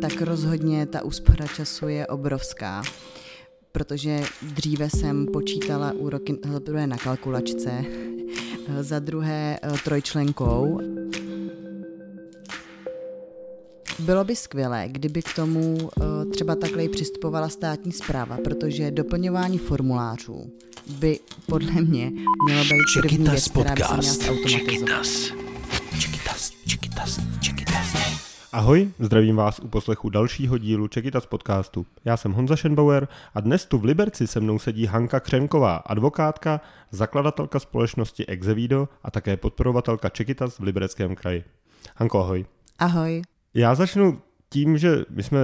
Tak rozhodně ta úspora času je obrovská, protože dříve jsem počítala úroky za prvé na kalkulačce, za druhé eh, trojčlenkou. Bylo by skvělé, kdyby k tomu eh, třeba takhle přistupovala státní zpráva, protože doplňování formulářů by podle mě mělo být první věc, která by se měla zautomatizovat. Ahoj, zdravím vás u poslechu dalšího dílu Čekitas podcastu. Já jsem Honza Schenbauer a dnes tu v Liberci se mnou sedí Hanka Křemková, advokátka, zakladatelka společnosti Exevido a také podporovatelka Čekitas v Libereckém kraji. Hanko, ahoj. Ahoj. Já začnu tím, že my jsme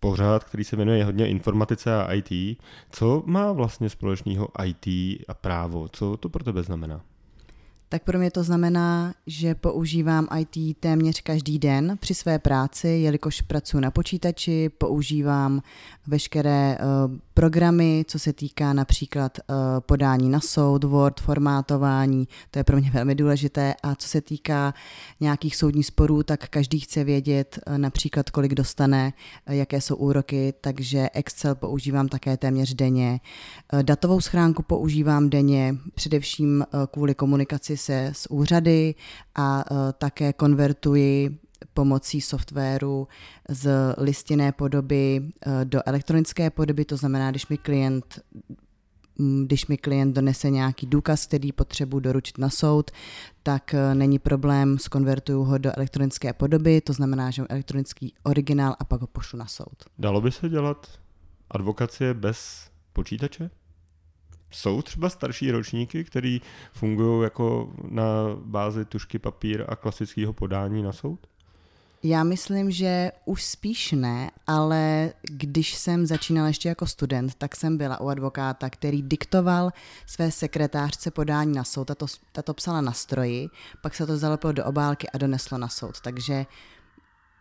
pořád, který se jmenuje hodně informatice a IT. Co má vlastně společného IT a právo? Co to pro tebe znamená? Tak pro mě to znamená, že používám IT téměř každý den při své práci, jelikož pracuji na počítači, používám veškeré uh, programy, co se týká například uh, podání na soud, Word, formátování, to je pro mě velmi důležité. A co se týká nějakých soudních sporů, tak každý chce vědět uh, například, kolik dostane, jaké jsou úroky, takže Excel používám také téměř denně. Datovou schránku používám denně, především kvůli komunikaci se s úřady a uh, také konvertuji pomocí softwaru z listinné podoby uh, do elektronické podoby, to znamená, když mi klient když mi klient donese nějaký důkaz, který potřebuji doručit na soud, tak uh, není problém, skonvertuju ho do elektronické podoby, to znamená, že elektronický originál a pak ho pošlu na soud. Dalo by se dělat advokacie bez počítače? Jsou třeba starší ročníky, které fungují jako na bázi tušky papír a klasického podání na soud? Já myslím, že už spíš ne, ale když jsem začínala ještě jako student, tak jsem byla u advokáta, který diktoval své sekretářce podání na soud, tato, tato psala na stroji, pak se to zalepilo do obálky a doneslo na soud. Takže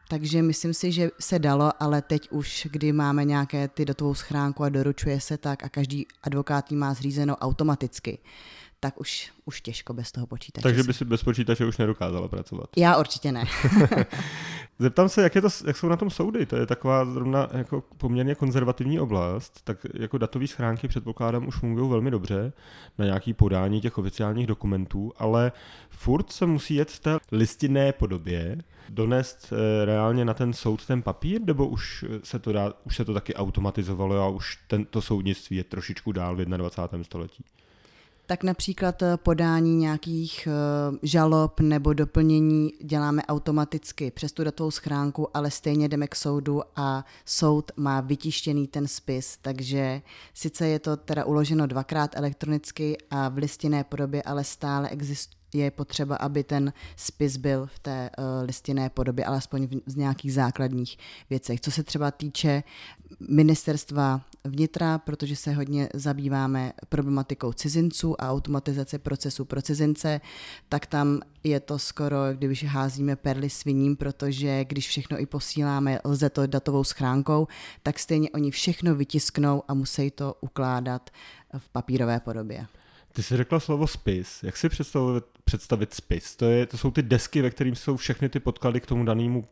takže myslím si, že se dalo, ale teď už, kdy máme nějaké ty datovou schránku a doručuje se tak a každý advokát má zřízenou automaticky, tak už, už těžko bez toho počítače. Takže by si bez počítače už nedokázala pracovat. Já určitě ne. Zeptám se, jak, je to, jak jsou na tom soudy? To je taková zrovna jako poměrně konzervativní oblast, tak jako datové schránky předpokládám už fungují velmi dobře na nějaký podání těch oficiálních dokumentů, ale furt se musí jet v té listinné podobě, donést eh, reálně na ten soud ten papír, nebo už se to, dá, už se to taky automatizovalo a už tento soudnictví je trošičku dál v 21. století? Tak například eh, podání nějakých eh, žalob nebo doplnění děláme automaticky přes tu datovou schránku, ale stejně jdeme k soudu a soud má vytištěný ten spis, takže sice je to teda uloženo dvakrát elektronicky a v listinné podobě, ale stále existuje je potřeba, aby ten spis byl v té uh, listinné podobě, alespoň v, v nějakých základních věcech. Co se třeba týče ministerstva vnitra, protože se hodně zabýváme problematikou cizinců a automatizace procesu pro cizince, tak tam je to skoro, když házíme perly sviním, protože když všechno i posíláme, lze to datovou schránkou, tak stejně oni všechno vytisknou a musí to ukládat v papírové podobě. Ty jsi řekla slovo spis. Jak si představit, představit spis? To, je, to jsou ty desky, ve kterým jsou všechny ty podklady k tomu danému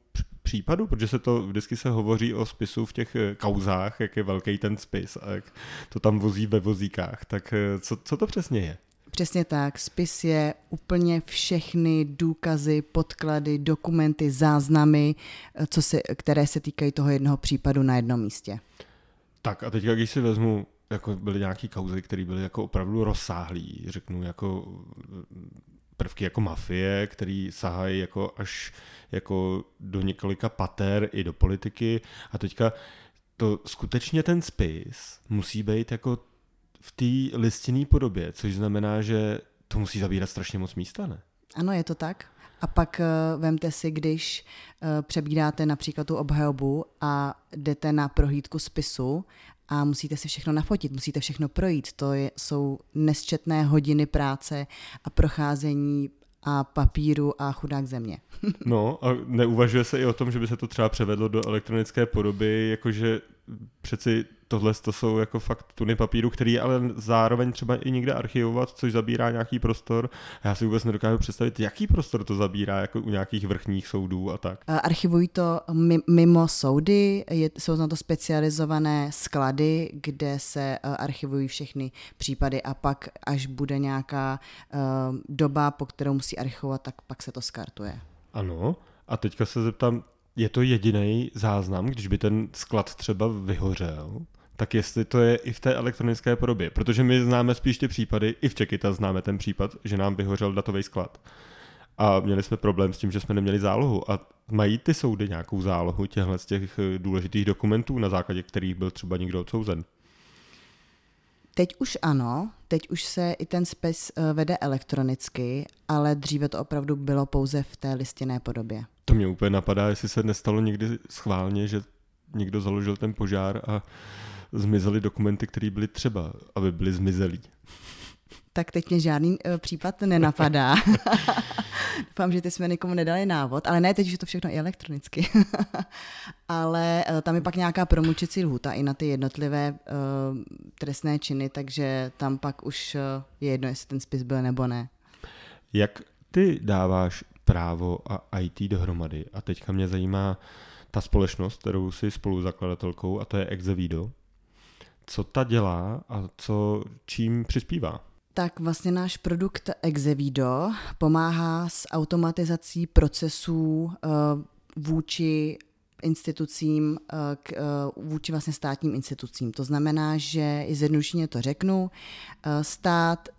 případu? Protože se to vždycky se hovoří o spisu v těch eh, kauzách, jak je velký ten spis a jak to tam vozí ve vozíkách. Tak eh, co, co to přesně je? Přesně tak. Spis je úplně všechny důkazy, podklady, dokumenty, záznamy, eh, co se, které se týkají toho jednoho případu na jednom místě. Tak a teď, když si vezmu jako byly nějaký kauzy, které byly jako opravdu rozsáhlý, řeknu, jako prvky jako mafie, který sahají jako až jako do několika pater i do politiky a teďka to skutečně ten spis musí být jako v té listinné podobě, což znamená, že to musí zabírat strašně moc místa, ne? Ano, je to tak. A pak uh, vemte si, když uh, přebíráte například tu obhajobu a jdete na prohlídku spisu a musíte si všechno nafotit, musíte všechno projít. To je, jsou nesčetné hodiny práce a procházení a papíru a chudák země. no a neuvažuje se i o tom, že by se to třeba převedlo do elektronické podoby, jakože přeci tohle to jsou jako fakt tuny papíru, který ale zároveň třeba i někde archivovat, což zabírá nějaký prostor. Já si vůbec nedokážu představit, jaký prostor to zabírá jako u nějakých vrchních soudů a tak. Archivují to mimo soudy, je, jsou na to specializované sklady, kde se archivují všechny případy a pak, až bude nějaká uh, doba, po kterou musí archivovat, tak pak se to skartuje. Ano, a teďka se zeptám, je to jediný záznam, když by ten sklad třeba vyhořel, tak jestli to je i v té elektronické podobě. Protože my známe spíš ty případy, i v Čekita známe ten případ, že nám vyhořel datový sklad. A měli jsme problém s tím, že jsme neměli zálohu. A mají ty soudy nějakou zálohu těchto z těch eh, důležitých dokumentů, na základě kterých byl třeba někdo odsouzen? Teď už ano, teď už se i ten spis eh, vede elektronicky, ale dříve to opravdu bylo pouze v té listinné podobě. To mě úplně napadá, jestli se nestalo někdy schválně, že někdo založil ten požár a zmizely dokumenty, které byly třeba, aby byly zmizelí. Tak teď mě žádný uh, případ nenapadá. Doufám, že ty jsme nikomu nedali návod, ale ne teď, že to všechno je elektronicky. ale uh, tam je pak nějaká promlčecí lhuta i na ty jednotlivé uh, trestné činy, takže tam pak už uh, je jedno, jestli ten spis byl nebo ne. Jak ty dáváš právo a IT dohromady? A teďka mě zajímá ta společnost, kterou jsi spoluzakladatelkou, a to je Exevido co ta dělá a co čím přispívá? Tak vlastně náš produkt Exevido pomáhá s automatizací procesů eh, vůči institucím, eh, k, eh, vůči vlastně státním institucím. To znamená, že i zjednodušeně to řeknu, stát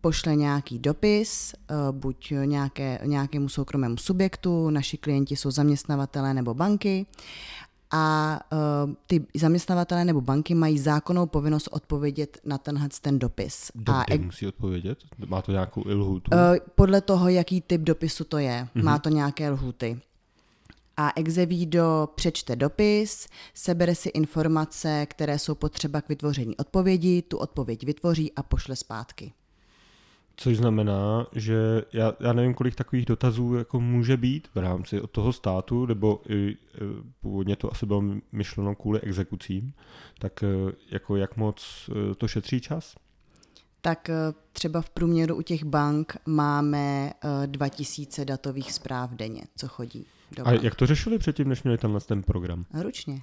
pošle nějaký dopis, buď nějaké, nějakému soukromému subjektu, naši klienti jsou zaměstnavatele nebo banky a uh, ty zaměstnavatele nebo banky mají zákonnou povinnost odpovědět na tenhle ten dopis. Kdo a musí odpovědět? Má to nějakou lhutu? Uh, podle toho, jaký typ dopisu to je. Mm-hmm. Má to nějaké lhuty. A Exevido přečte dopis, sebere si informace, které jsou potřeba k vytvoření odpovědi, tu odpověď vytvoří a pošle zpátky. Což znamená, že já, já nevím, kolik takových dotazů jako může být v rámci od toho státu, nebo i, e, původně to asi bylo myšleno kvůli exekucím, tak e, jako jak moc e, to šetří čas? Tak třeba v průměru u těch bank máme 2000 datových zpráv denně, co chodí. Do A jak to řešili předtím, než měli tenhle ten program? Ručně.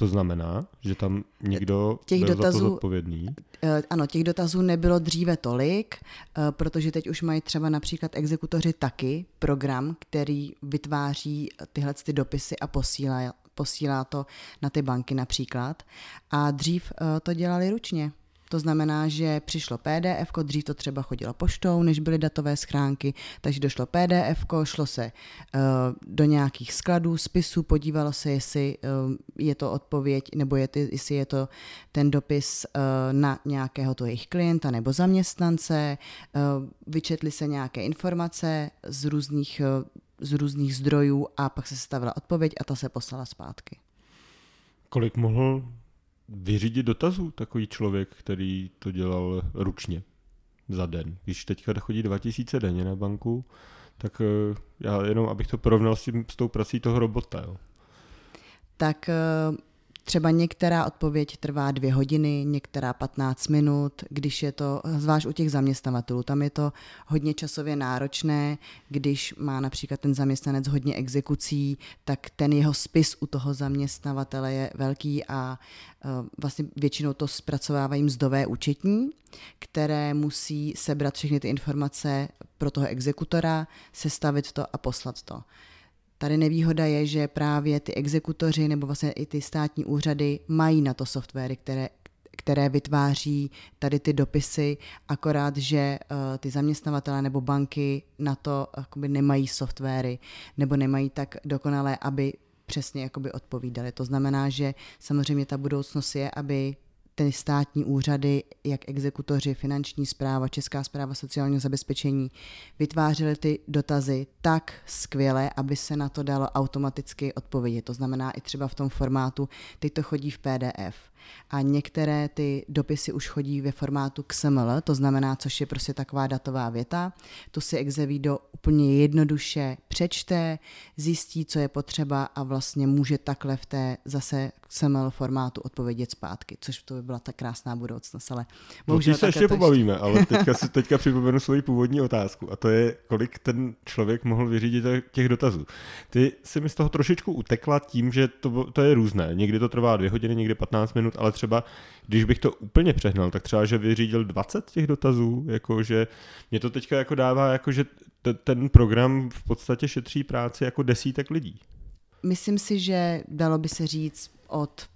To znamená, že tam někdo těch byl dotazů, za to zodpovědný? Eh, ano, těch dotazů nebylo dříve tolik, eh, protože teď už mají třeba například exekutoři taky program, který vytváří tyhle ty dopisy a posílá, posílá to na ty banky například. A dřív eh, to dělali ručně. To znamená, že přišlo PDF, dřív to třeba chodilo poštou, než byly datové schránky, takže došlo PDF, šlo se uh, do nějakých skladů, spisů, podívalo se, jestli uh, je to odpověď, nebo je jestli je to ten dopis uh, na nějakého to jejich klienta nebo zaměstnance, vyčetly se nějaké informace z různých, z různých zdrojů a pak se stavila odpověď a ta se poslala zpátky. Kolik mohl vyřídit dotazů takový člověk, který to dělal ručně za den. Když teďka chodí 2000 denně na banku, tak eh, já jenom, abych to porovnal s, tím, s tou prací toho robota. Jo. Tak eh, Třeba některá odpověď trvá dvě hodiny, některá 15 minut, když je to, zvlášť u těch zaměstnavatelů, tam je to hodně časově náročné, když má například ten zaměstnanec hodně exekucí, tak ten jeho spis u toho zaměstnavatele je velký a uh, vlastně většinou to zpracovávají mzdové účetní, které musí sebrat všechny ty informace pro toho exekutora, sestavit to a poslat to. Tady nevýhoda je, že právě ty exekutoři nebo vlastně i ty státní úřady mají na to softwary, které, které vytváří tady ty dopisy, akorát, že uh, ty zaměstnavatele nebo banky na to jakoby nemají softwary nebo nemají tak dokonalé, aby přesně jakoby odpovídali. To znamená, že samozřejmě ta budoucnost je, aby ty státní úřady, jak exekutoři, finanční zpráva, Česká zpráva sociálního zabezpečení, vytvářely ty dotazy tak skvěle, aby se na to dalo automaticky odpovědět. To znamená i třeba v tom formátu, teď to chodí v PDF. A některé ty dopisy už chodí ve formátu XML, to znamená, což je prostě taková datová věta. To si Exevido úplně jednoduše přečte, zjistí, co je potřeba a vlastně může takhle v té zase XML formátu odpovědět zpátky, což to by byla ta krásná budoucnost, ale bohužel... No, se ještě pobavíme, ale teďka si teďka připomenu svoji původní otázku a to je, kolik ten člověk mohl vyřídit těch dotazů. Ty si mi z toho trošičku utekla tím, že to, to je různé. Někdy to trvá dvě hodiny, někdy 15 minut, ale třeba, když bych to úplně přehnal, tak třeba, že vyřídil 20 těch dotazů, jakože mě to teďka jako dává, jako že ten program v podstatě šetří práci jako desítek lidí. Myslím si, že dalo by se říct od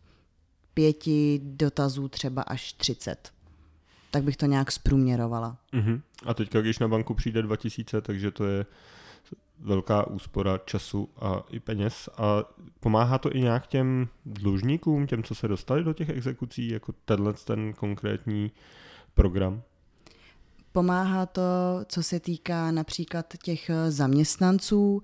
pěti dotazů třeba až třicet. Tak bych to nějak zprůměrovala. Uh-huh. A teďka, když na banku přijde 2000, takže to je velká úspora času a i peněz. A pomáhá to i nějak těm dlužníkům, těm, co se dostali do těch exekucí, jako tenhle ten konkrétní program? Pomáhá to, co se týká například těch zaměstnanců,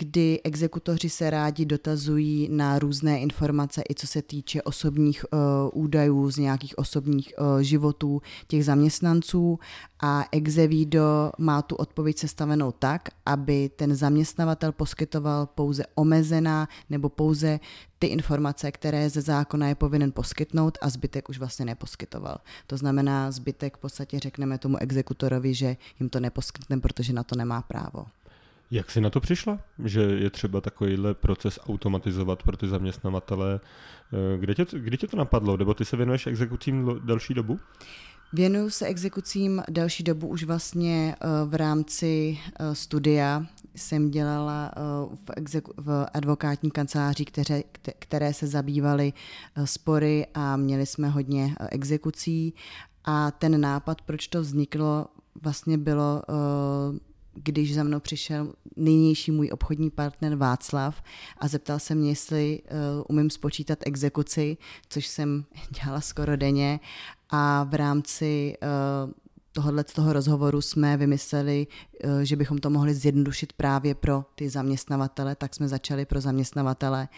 kdy exekutoři se rádi dotazují na různé informace, i co se týče osobních uh, údajů z nějakých osobních uh, životů těch zaměstnanců a Exevido má tu odpověď sestavenou tak, aby ten zaměstnavatel poskytoval pouze omezená nebo pouze ty informace, které ze zákona je povinen poskytnout a zbytek už vlastně neposkytoval. To znamená, zbytek v podstatě řekneme tomu exekutorovi, že jim to neposkytneme, protože na to nemá právo. Jak jsi na to přišla, že je třeba takovýhle proces automatizovat pro ty zaměstnavatele? Eh, kde tě, kde tě to napadlo? Nebo ty se věnuješ exekucím delší dobu? Věnuju se exekucím delší dobu už vlastně eh, v rámci eh, studia. Jsem dělala v, exeku- v advokátní kanceláři, které, které se zabývaly spory a měli jsme hodně exekucí. A ten nápad, proč to vzniklo, vlastně bylo když za mnou přišel nynější můj obchodní partner Václav a zeptal se mě, jestli uh, umím spočítat exekuci, což jsem dělala skoro denně a v rámci uh, tohohle toho rozhovoru jsme vymysleli, uh, že bychom to mohli zjednodušit právě pro ty zaměstnavatele, tak jsme začali pro zaměstnavatele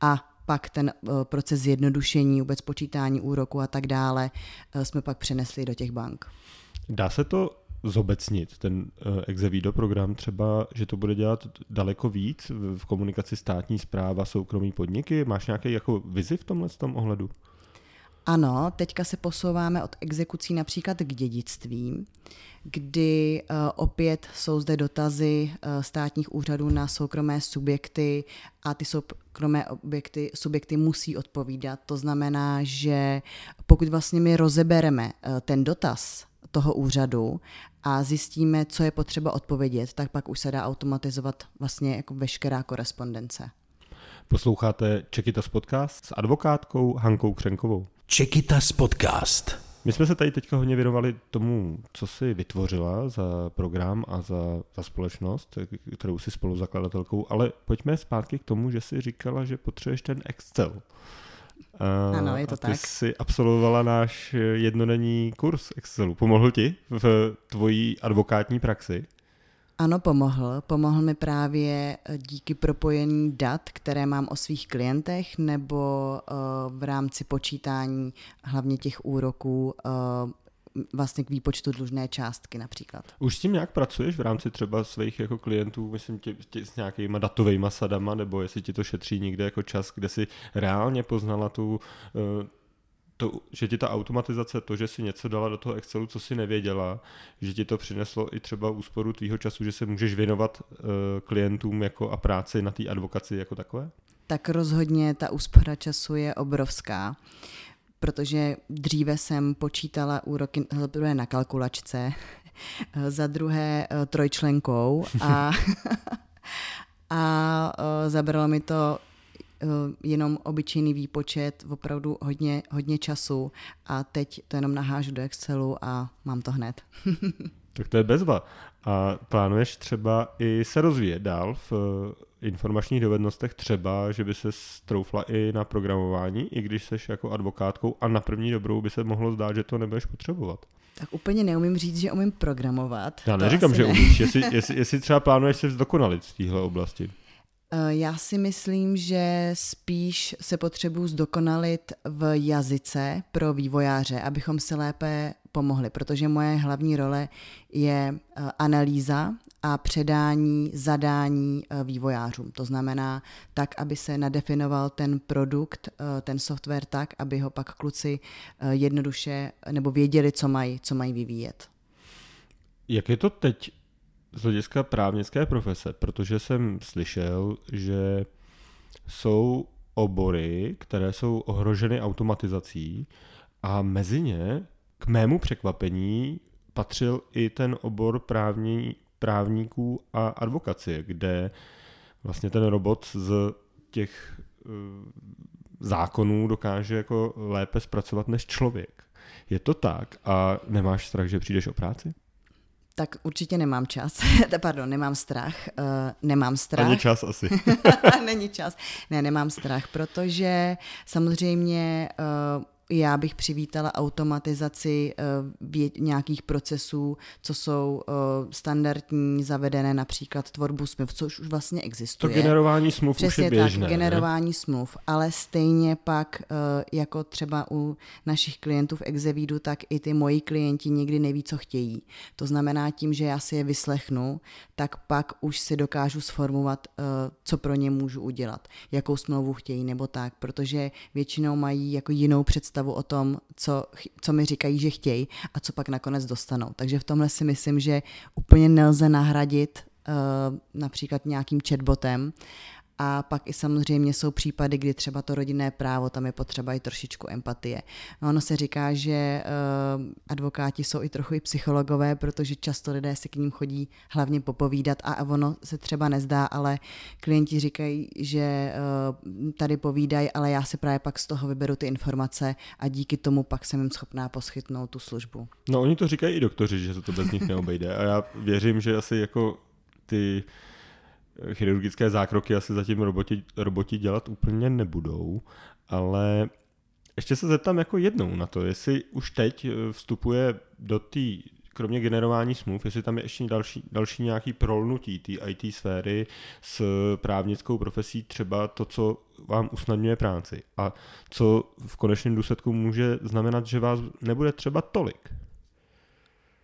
a pak ten proces zjednodušení, vůbec počítání úroku a tak dále jsme pak přenesli do těch bank. Dá se to zobecnit ten uh, Exevido program třeba, že to bude dělat daleko víc v, komunikaci státní zpráva, soukromí podniky? Máš nějaký jako vizi v tomhle tom ohledu? Ano, teďka se posouváme od exekucí například k dědictví, kdy uh, opět jsou zde dotazy uh, státních úřadů na soukromé subjekty a ty soukromé objekty, subjekty musí odpovídat. To znamená, že pokud vlastně my rozebereme ten dotaz toho úřadu a zjistíme, co je potřeba odpovědět, tak pak už se dá automatizovat vlastně jako veškerá korespondence. Posloucháte Čekitas podcast s advokátkou Hankou Křenkovou. Čekitas podcast. My jsme se tady teďka hodně věnovali tomu, co si vytvořila za program a za, za společnost, kterou si spoluzakladatelkou, ale pojďme zpátky k tomu, že si říkala, že potřebuješ ten Excel. Uh, ano, je to a ty tak. jsi absolvovala náš jednodenní kurz Excelu. Pomohl ti v tvojí advokátní praxi? Ano, pomohl. Pomohl mi právě eh, díky propojení dat, které mám o svých klientech, nebo v rámci počítání hlavně těch úroků vlastně k výpočtu dlužné částky například. Už s tím nějak pracuješ v rámci třeba svých jako klientů, myslím tě, tě, s nějakýma datovými sadama, nebo jestli ti to šetří někde jako čas, kde si reálně poznala tu, eh, to, že ti ta automatizace, to, že si něco dala do toho Excelu, co si nevěděla, že ti to přineslo i třeba úsporu tvýho času, že se můžeš věnovat uh, klientům jako a práci na té advokaci jako takové? Tak rozhodně ta úspora času je obrovská protože dříve jsem počítala úroky za prvé na kalkulačce, za druhé eh, trojčlenkou a, a eh, zabralo mi to eh, jenom obyčejný výpočet, opravdu hodně, hodně času a teď to jenom nahážu do Excelu a mám to hned. tak to je bezva. A plánuješ třeba i se rozvíjet dál v informačních dovednostech třeba, že by se stroufla i na programování, i když seš jako advokátkou a na první dobrou by se mohlo zdát, že to nebudeš potřebovat. Tak úplně neumím říct, že umím programovat. Já neříkám, že ne. umíš, jestli, jestli, jestli třeba plánuješ se zdokonalit v téhle oblasti. Eh, já si myslím, že spíš se potřebuji zdokonalit v jazyce pro vývojáře, abychom si lépe pomohli, protože moje hlavní role je eh, analýza a předání zadání eh, vývojářům. To znamená tak, aby se nadefinoval ten produkt, ten software tak, aby ho pak kluci jednoduše nebo věděli, co mají, co mají vyvíjet. Jak je to teď z hlediska právnické profese, protože jsem slyšel, že jsou obory, které jsou ohroženy automatizací a mezi ně k mému překvapení patřil i ten obor právní, právníků a advokacie, kde vlastně ten robot z těch uh, zákonů dokáže jako lépe zpracovat než člověk. Je to tak a nemáš strach, že přijdeš o práci? Tak určitě nemám čas. Pardon, nemám strach. Uh, nemám strach. Není čas asi. Není čas. Ne, nemám strach, protože samozřejmě uh, já bych přivítala automatizaci uh, nějakých procesů, co jsou uh, standardní, zavedené například tvorbu smluv, což už vlastně existuje. To generování smluv Přesně už je běžné. tak, generování ne? smluv, ale stejně pak uh, jako třeba u našich klientů v Exevidu, tak i ty moji klienti nikdy neví, co chtějí. To znamená tím, že já si je vyslechnu, tak pak už si dokážu sformovat, co pro ně můžu udělat, jakou smlouvu chtějí nebo tak, protože většinou mají jako jinou představu představu o tom, co, co mi říkají, že chtějí a co pak nakonec dostanou. Takže v tomhle si myslím, že úplně nelze nahradit uh, například nějakým chatbotem a pak i samozřejmě jsou případy, kdy třeba to rodinné právo, tam je potřeba i trošičku empatie. No, ono se říká, že uh, advokáti jsou i trochu i psychologové, protože často lidé si k ním chodí hlavně popovídat a ono se třeba nezdá, ale klienti říkají, že uh, tady povídají, ale já si právě pak z toho vyberu ty informace a díky tomu pak jsem jim schopná poskytnout tu službu. No oni to říkají i doktoři, že se to bez nich neobejde a já věřím, že asi jako ty chirurgické zákroky asi zatím roboti, roboti dělat úplně nebudou, ale ještě se zeptám jako jednou na to, jestli už teď eh, vstupuje do té, kromě generování smluv, jestli tam je ještě další, další nějaký prolnutí té IT sféry s právnickou profesí, třeba to, co vám usnadňuje práci a co v konečném důsledku může znamenat, že vás nebude třeba tolik.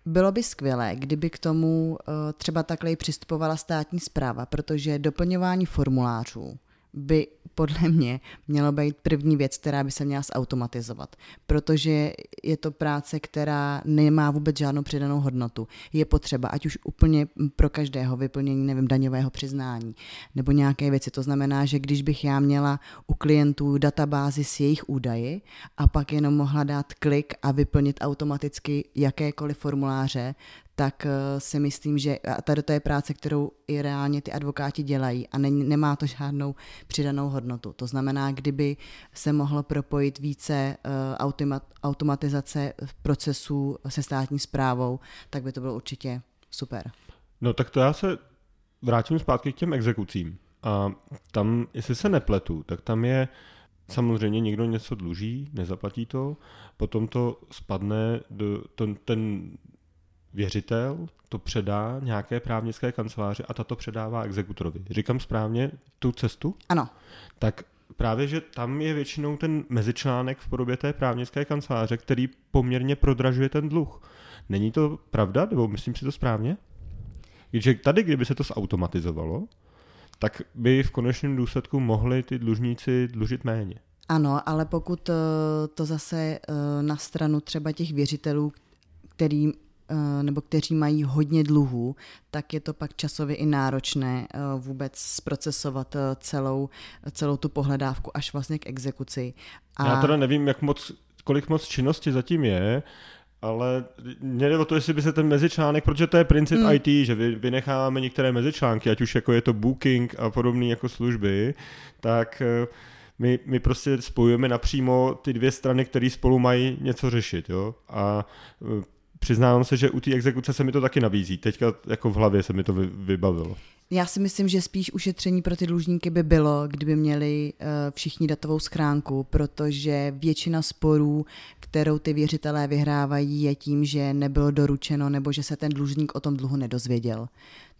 Bylo by skvělé, kdyby k tomu eh, třeba takhle přistupovala státní zpráva, protože doplňování formulářů by podle mě mělo být první věc, která by se měla zautomatizovat, protože je to práce, která nemá vůbec žádnou přidanou hodnotu. Je potřeba, ať už úplně pro každého vyplnění, nevím, daňového přiznání nebo nějaké věci. To znamená, že když bych já měla u klientů databázi s jejich údaji a pak jenom mohla dát klik a vyplnit automaticky jakékoliv formuláře, tak eh, si myslím, že tady to je práce, kterou i reálně ty advokáti dělají a ne, nemá to žádnou přidanou hodnotu. To znamená, kdyby se mohlo propojit více uh, automatizace procesů se státní zprávou, tak by to bylo určitě super. No tak to já se vrátím zpátky k těm exekucím. A tam, jestli se nepletu, tak tam je samozřejmě někdo něco dluží, nezaplatí to, potom to spadne, do, ten, ten věřitel to předá nějaké právnické kanceláři a ta to předává exekutorovi. Říkám správně tu cestu? Ano. Tak právě, že tam je většinou ten mezičlánek v podobě té právnické kanceláře, který poměrně prodražuje ten dluh. Není to pravda, nebo myslím si to správně? Když tady, kdyby se to zautomatizovalo, tak by v konečném důsledku mohli ty dlužníci dlužit méně. Ano, ale pokud eh, to zase eh, na stranu třeba těch věřitelů, který Eh, nebo kteří mají hodně dluhů, tak je to pak časově i náročné eh, vůbec zprocesovat eh, celou, celou tu pohledávku až vlastně k exekuci. A... Já teda nevím, jak moc, kolik moc činnosti zatím je, ale mě jde o to, jestli by se ten mezičlánek, protože to je princip hmm. IT, že vy, vynecháváme některé mezičlánky, ať už jako je to booking a podobné jako služby, tak my, my prostě spojujeme napřímo ty dvě strany, které spolu mají něco řešit. Jo? A přiznávám se, že u té exekuce se mi to taky nabízí. Teďka jako v hlavě se mi to vybavilo. Já si myslím, že spíš ušetření pro ty dlužníky by bylo, kdyby měli uh, všichni datovou schránku, protože většina sporů, kterou ty věřitelé vyhrávají, je tím, že nebylo doručeno nebo že se ten dlužník o tom dluhu nedozvěděl.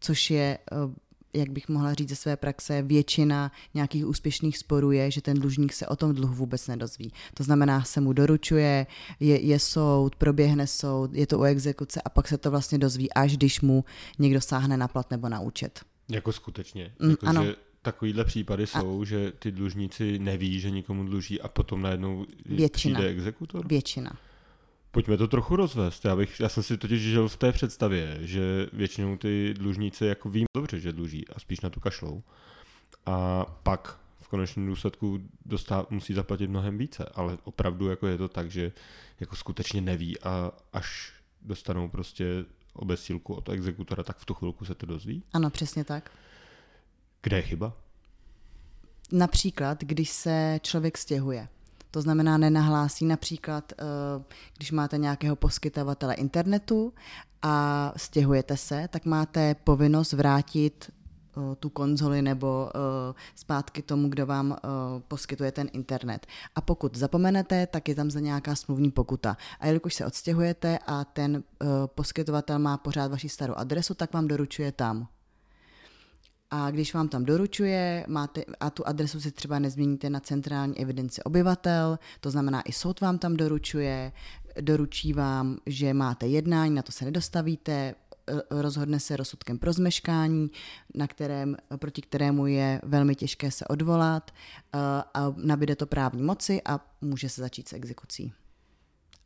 Což je uh, jak bych mohla říct ze své praxe, většina nějakých úspěšných sporů je, že ten dlužník se o tom dluhu vůbec nedozví. To znamená, se mu doručuje, je, je soud, proběhne soud, je to u exekuce a pak se to vlastně dozví, až když mu někdo sáhne na plat nebo na účet. Jako skutečně. Mm, jako, ano. Že takovýhle případy jsou, a... že ty dlužníci neví, že nikomu dluží a potom najednou Většina. přijde exekutor? Většina. Pojďme to trochu rozvést. Já, bych, já jsem si totiž žil v té představě, že většinou ty dlužníci jako vím dobře, že dluží a spíš na to kašlou. A pak v konečném důsledku dostá, musí zaplatit mnohem více, ale opravdu jako je to tak, že jako skutečně neví a až dostanou prostě obesílku od exekutora, tak v tu chvilku se to dozví. Ano, přesně tak. Kde je chyba? Například, když se člověk stěhuje. To znamená, nenahlásí například, eh, když máte nějakého poskytovatele internetu a stěhujete se, tak máte povinnost vrátit eh, tu konzoli nebo uh, zpátky tomu, kdo vám poskytuje ten internet. A pokud zapomenete, tak je tam za nějaká smluvní pokuta. A jelikož se odstěhujete a ten poskytovatel má pořád vaši starou adresu, tak vám doručuje tam a když vám tam doručuje máte, a tu adresu si třeba nezměníte na centrální evidenci obyvatel, to znamená i soud vám tam doručuje, doručí vám, že máte jednání, na to se nedostavíte, e, rozhodne se rozsudkem pro zmeškání, na kterém, proti kterému je velmi těžké se odvolat e, a nabide to právní moci a může se začít s exekucí.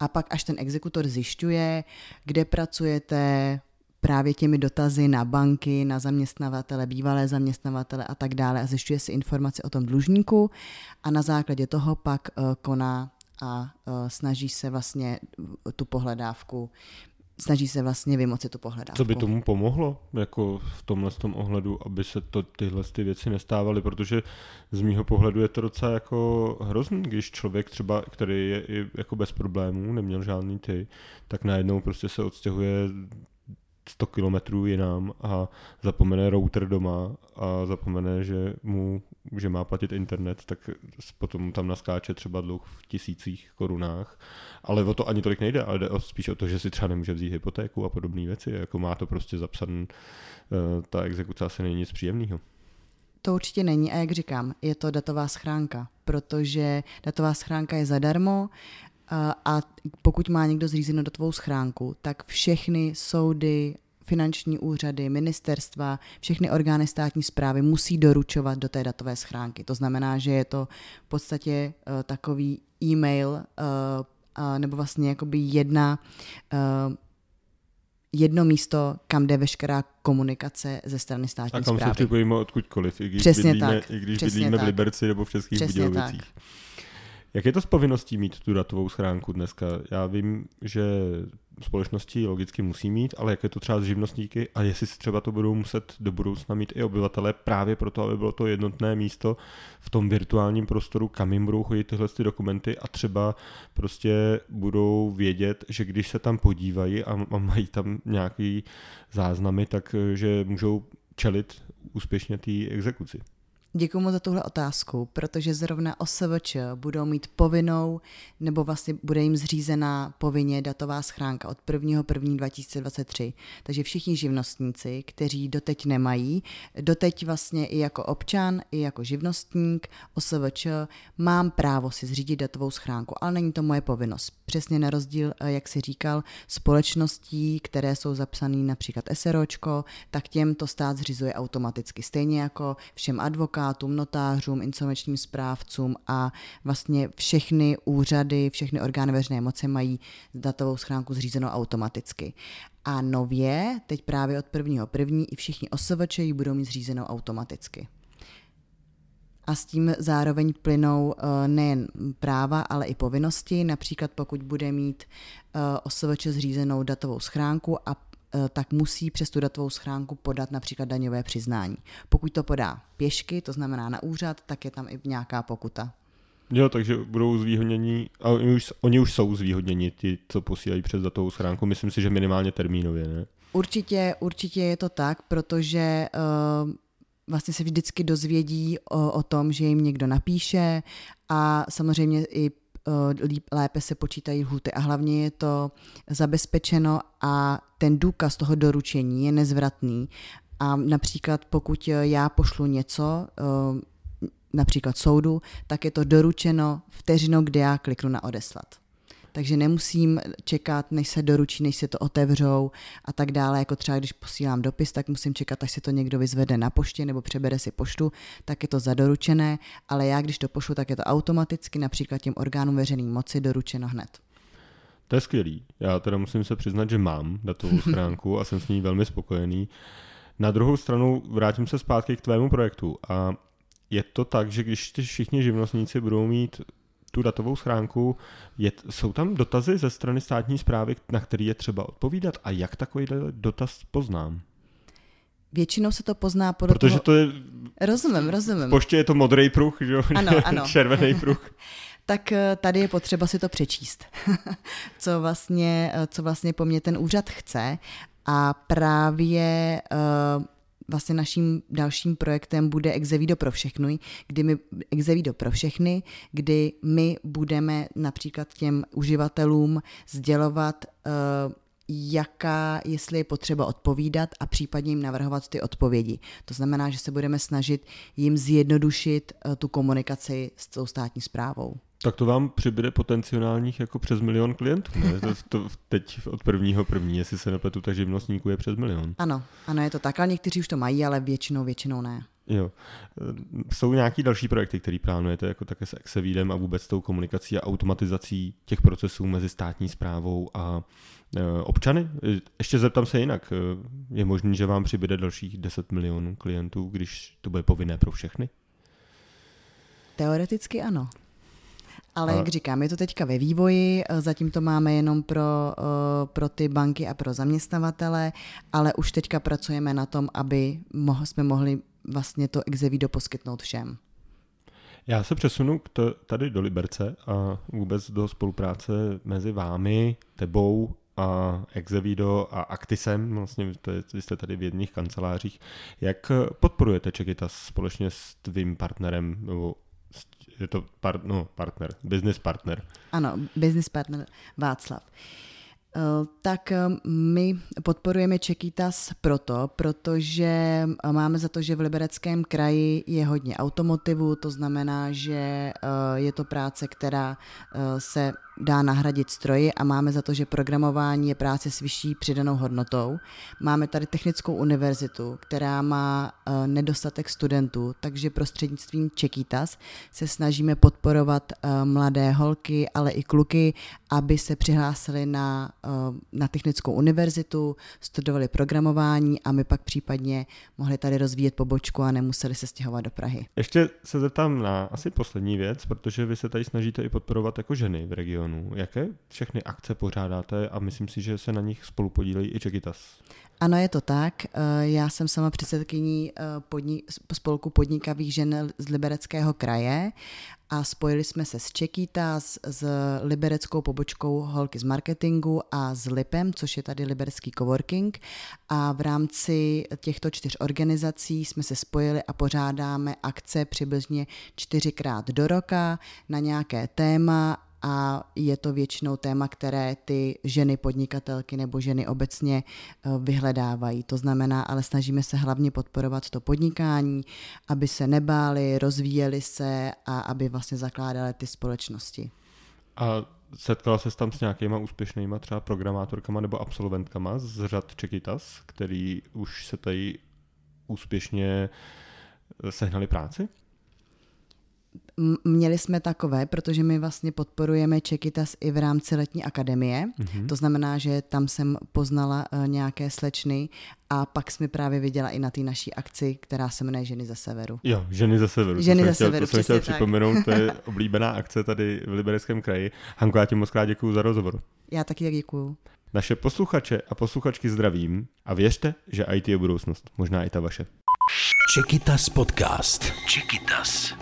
A pak až ten exekutor zjišťuje, kde pracujete, právě těmi dotazy na banky, na zaměstnavatele, bývalé zaměstnavatele a tak dále a zjišťuje si informace o tom dlužníku a na základě toho pak uh, koná a uh, snaží se vlastně tu pohledávku snaží se vlastně vymoci tu pohledávku. Co by tomu pomohlo jako v tomhle tom ohledu, aby se to, tyhle ty věci nestávaly, protože z mýho pohledu je to docela jako hrozný, když člověk třeba, který je i jako bez problémů, neměl žádný ty, tak najednou prostě se odstěhuje 100 kilometrů jinam a zapomene router doma a zapomene, že mu že má platit internet, tak potom tam naskáče třeba dluh v tisících korunách. Ale o to ani tolik nejde, ale jde spíš o to, že si třeba nemůže vzít hypotéku a podobné věci. Jako má to prostě zapsané, eh, ta exekuce asi není nic příjemného. To určitě není a jak říkám, je to datová schránka, protože datová schránka je zadarmo, a pokud má někdo zřízenou datovou schránku, tak všechny soudy, finanční úřady, ministerstva, všechny orgány státní zprávy musí doručovat do té datové schránky. To znamená, že je to v podstatě uh, takový e-mail uh, uh, nebo vlastně jakoby jedna uh, jedno místo, kam jde veškerá komunikace ze strany státní zprávy. A kam se připojíme odkudkoliv, i když Přesně bydlíme, tak. I když Přesně bydlíme tak. v Liberci nebo v Českých Přesně Budějovicích. tak. Jak je to s povinností mít tu datovou schránku dneska? Já vím, že společnosti logicky musí mít, ale jak je to třeba s živnostníky a jestli si třeba to budou muset do budoucna mít i obyvatele právě proto, aby bylo to jednotné místo v tom virtuálním prostoru, kam jim budou chodit tyhle ty dokumenty a třeba prostě budou vědět, že když se tam podívají a mají tam nějaký záznamy, tak že můžou čelit úspěšně té exekuci. Děkuji mu za tuhle otázku, protože zrovna OSVČ budou mít povinnou, nebo vlastně bude jim zřízená povinně datová schránka od 1.1.2023. Takže všichni živnostníci, kteří doteď nemají, doteď vlastně i jako občan, i jako živnostník, OSVČ, mám právo si zřídit datovou schránku, ale není to moje povinnost. Přesně na rozdíl, eh, jak si říkal, společností, které jsou zapsané například SROčko, tak těm to stát zřizuje automaticky. Stejně jako všem advokátům, advokátům, notářům, insolvenčním správcům a vlastně všechny úřady, všechny orgány veřejné moci mají datovou schránku zřízenou automaticky. A nově, teď právě od prvního první, i všichni OSVČ ji budou mít zřízenou automaticky. A s tím zároveň plynou eh, nejen práva, ale i povinnosti. Například pokud bude mít eh, OSVČ zřízenou datovou schránku a tak musí přes tu datovou schránku podat například daňové přiznání. Pokud to podá pěšky, to znamená na úřad, tak je tam i nějaká pokuta. Jo, takže budou zvýhodnění, a oni už, oni už jsou zvýhodněni, ti, co posílají přes datovou schránku, myslím si, že minimálně termínově, ne? Určitě, určitě je to tak, protože uh, vlastně se vždycky dozvědí o, o tom, že jim někdo napíše a samozřejmě i Eh, líp, lépe se počítají lhuty a hlavně je to zabezpečeno a ten důkaz toho doručení je nezvratný. A například pokud já pošlu něco, eh, například soudu, tak je to doručeno vteřinou, kdy já kliknu na odeslat takže nemusím čekat, než se doručí, než se to otevřou a tak dále. Jako třeba když posílám dopis, tak musím čekat, až se to někdo vyzvede na poště nebo přebere si poštu, tak je to zadoručené, ale já když to pošlu, tak je to automaticky například těm orgánům veřejné moci doručeno hned. To je skvělý. Já teda musím se přiznat, že mám datovou schránku a jsem s ní velmi spokojený. Na druhou stranu vrátím se zpátky k tvému projektu a je to tak, že když ty všichni živnostníci budou mít tu datovou schránku, je, jsou tam dotazy ze strany státní zprávy, na který je třeba odpovídat a jak takový dotaz poznám? Většinou se to pozná podle Protože toho... to je... Rozumím, rozumím. V poště je to modrý pruh, že? Ano, ano. červený pruh. tak eh, tady je potřeba si to přečíst, co, vlastně, eh, co vlastně po mně ten úřad chce a právě uh, vlastně naším dalším projektem bude Exevido pro všechny, kdy my, Exevido pro všechny, kdy my budeme například těm uživatelům sdělovat, uh, jaká, jestli je potřeba odpovídat a případně jim navrhovat ty odpovědi. To znamená, že se budeme snažit jim zjednodušit uh, tu komunikaci s tou státní zprávou. Tak to vám přibude potenciálních jako přes milion klientů, ne? To, to teď od prvního první, jestli se nepletu, tak živnostníků je přes milion. Ano, ano, je to tak, ale někteří už to mají, ale většinou, většinou ne. Jo. Jsou nějaký další projekty, které plánujete, jako také s Exevidem a vůbec tou komunikací a automatizací těch procesů mezi státní zprávou a e, občany? Ještě zeptám se jinak. E, je možné, že vám přibude dalších 10 milionů klientů, když to bude povinné pro všechny? Teoreticky ano. Ale jak říkám, je to teďka ve vývoji, eh, zatím to máme jenom pro, eh, pro ty banky a pro zaměstnavatele, ale už teďka pracujeme na tom, aby jsme mohli vlastně to Exevido poskytnout všem. Já se přesunu t- tady do Liberce a vůbec do spolupráce mezi vámi, tebou a Exevido a Actisem, vlastně to je, vy jste tady v jedných kancelářích. Jak podporujete Čekitas společně s tvým partnerem nebo je to par, no, partner, business partner. Ano, business partner Václav. Eh, tak eh, my podporujeme Čekýtas proto, protože máme za to, že v Libereckém kraji je hodně automotivu, to znamená, že eh, je to práce, která se dá nahradit stroji a máme za to, že programování je práce s vyšší přidanou hodnotou. Máme tady technickou univerzitu, která má uh, nedostatek studentů, takže prostřednictvím Čekýtas se snažíme podporovat uh, mladé holky, ale i kluky, aby se přihlásili na, uh, na technickou univerzitu, studovali programování a my pak případně mohli tady rozvíjet pobočku a nemuseli se stěhovat do Prahy. Ještě se zeptám na asi poslední věc, protože vy se tady snažíte i podporovat jako ženy v regionu regionu. Jaké všechny akce pořádáte a myslím si, že se na nich spolu podílejí i Čekitas? Ano, je to tak. Eh, já jsem sama předsedkyní eh, podnik, spolku podnikavých žen z Libereckého kraje a spojili jsme se s Čekýtas, s libereckou pobočkou Holky z marketingu a s Lipem, což je tady liberecký coworking a v rámci těchto čtyř organizací jsme se spojili a pořádáme akce přibližně čtyřikrát do roka na nějaké téma a je to většinou téma, které ty ženy podnikatelky nebo ženy obecně eh, vyhledávají. To znamená, ale snažíme se hlavně podporovat to podnikání, aby se nebáli, rozvíjeli se a aby vlastně zakládali ty společnosti. A setkala se tam s nějakýma úspěšnýma třeba programátorkama nebo absolventkama z řad Čekitas, který už se tady úspěšně eh, sehnali práci? Měli jsme takové, protože my vlastně podporujeme Čekitas i v rámci letní akademie. Mm-hmm. To znamená, že tam jsem poznala uh, nějaké slečny a pak jsme právě viděla i na té naší akci, která se jmenuje Ženy ze severu. Jo, Ženy ze severu. Ženy ze severu, To jsem chtěl připomenout, to je oblíbená akce tady v Libereckém kraji. Hanko, já ti moc krát děkuju za rozhovor. Já taky tak děkuju. Naše posluchače a posluchačky zdravím a věřte, že IT je budoucnost, možná i ta vaše. Čekitas podcast. Čekitas.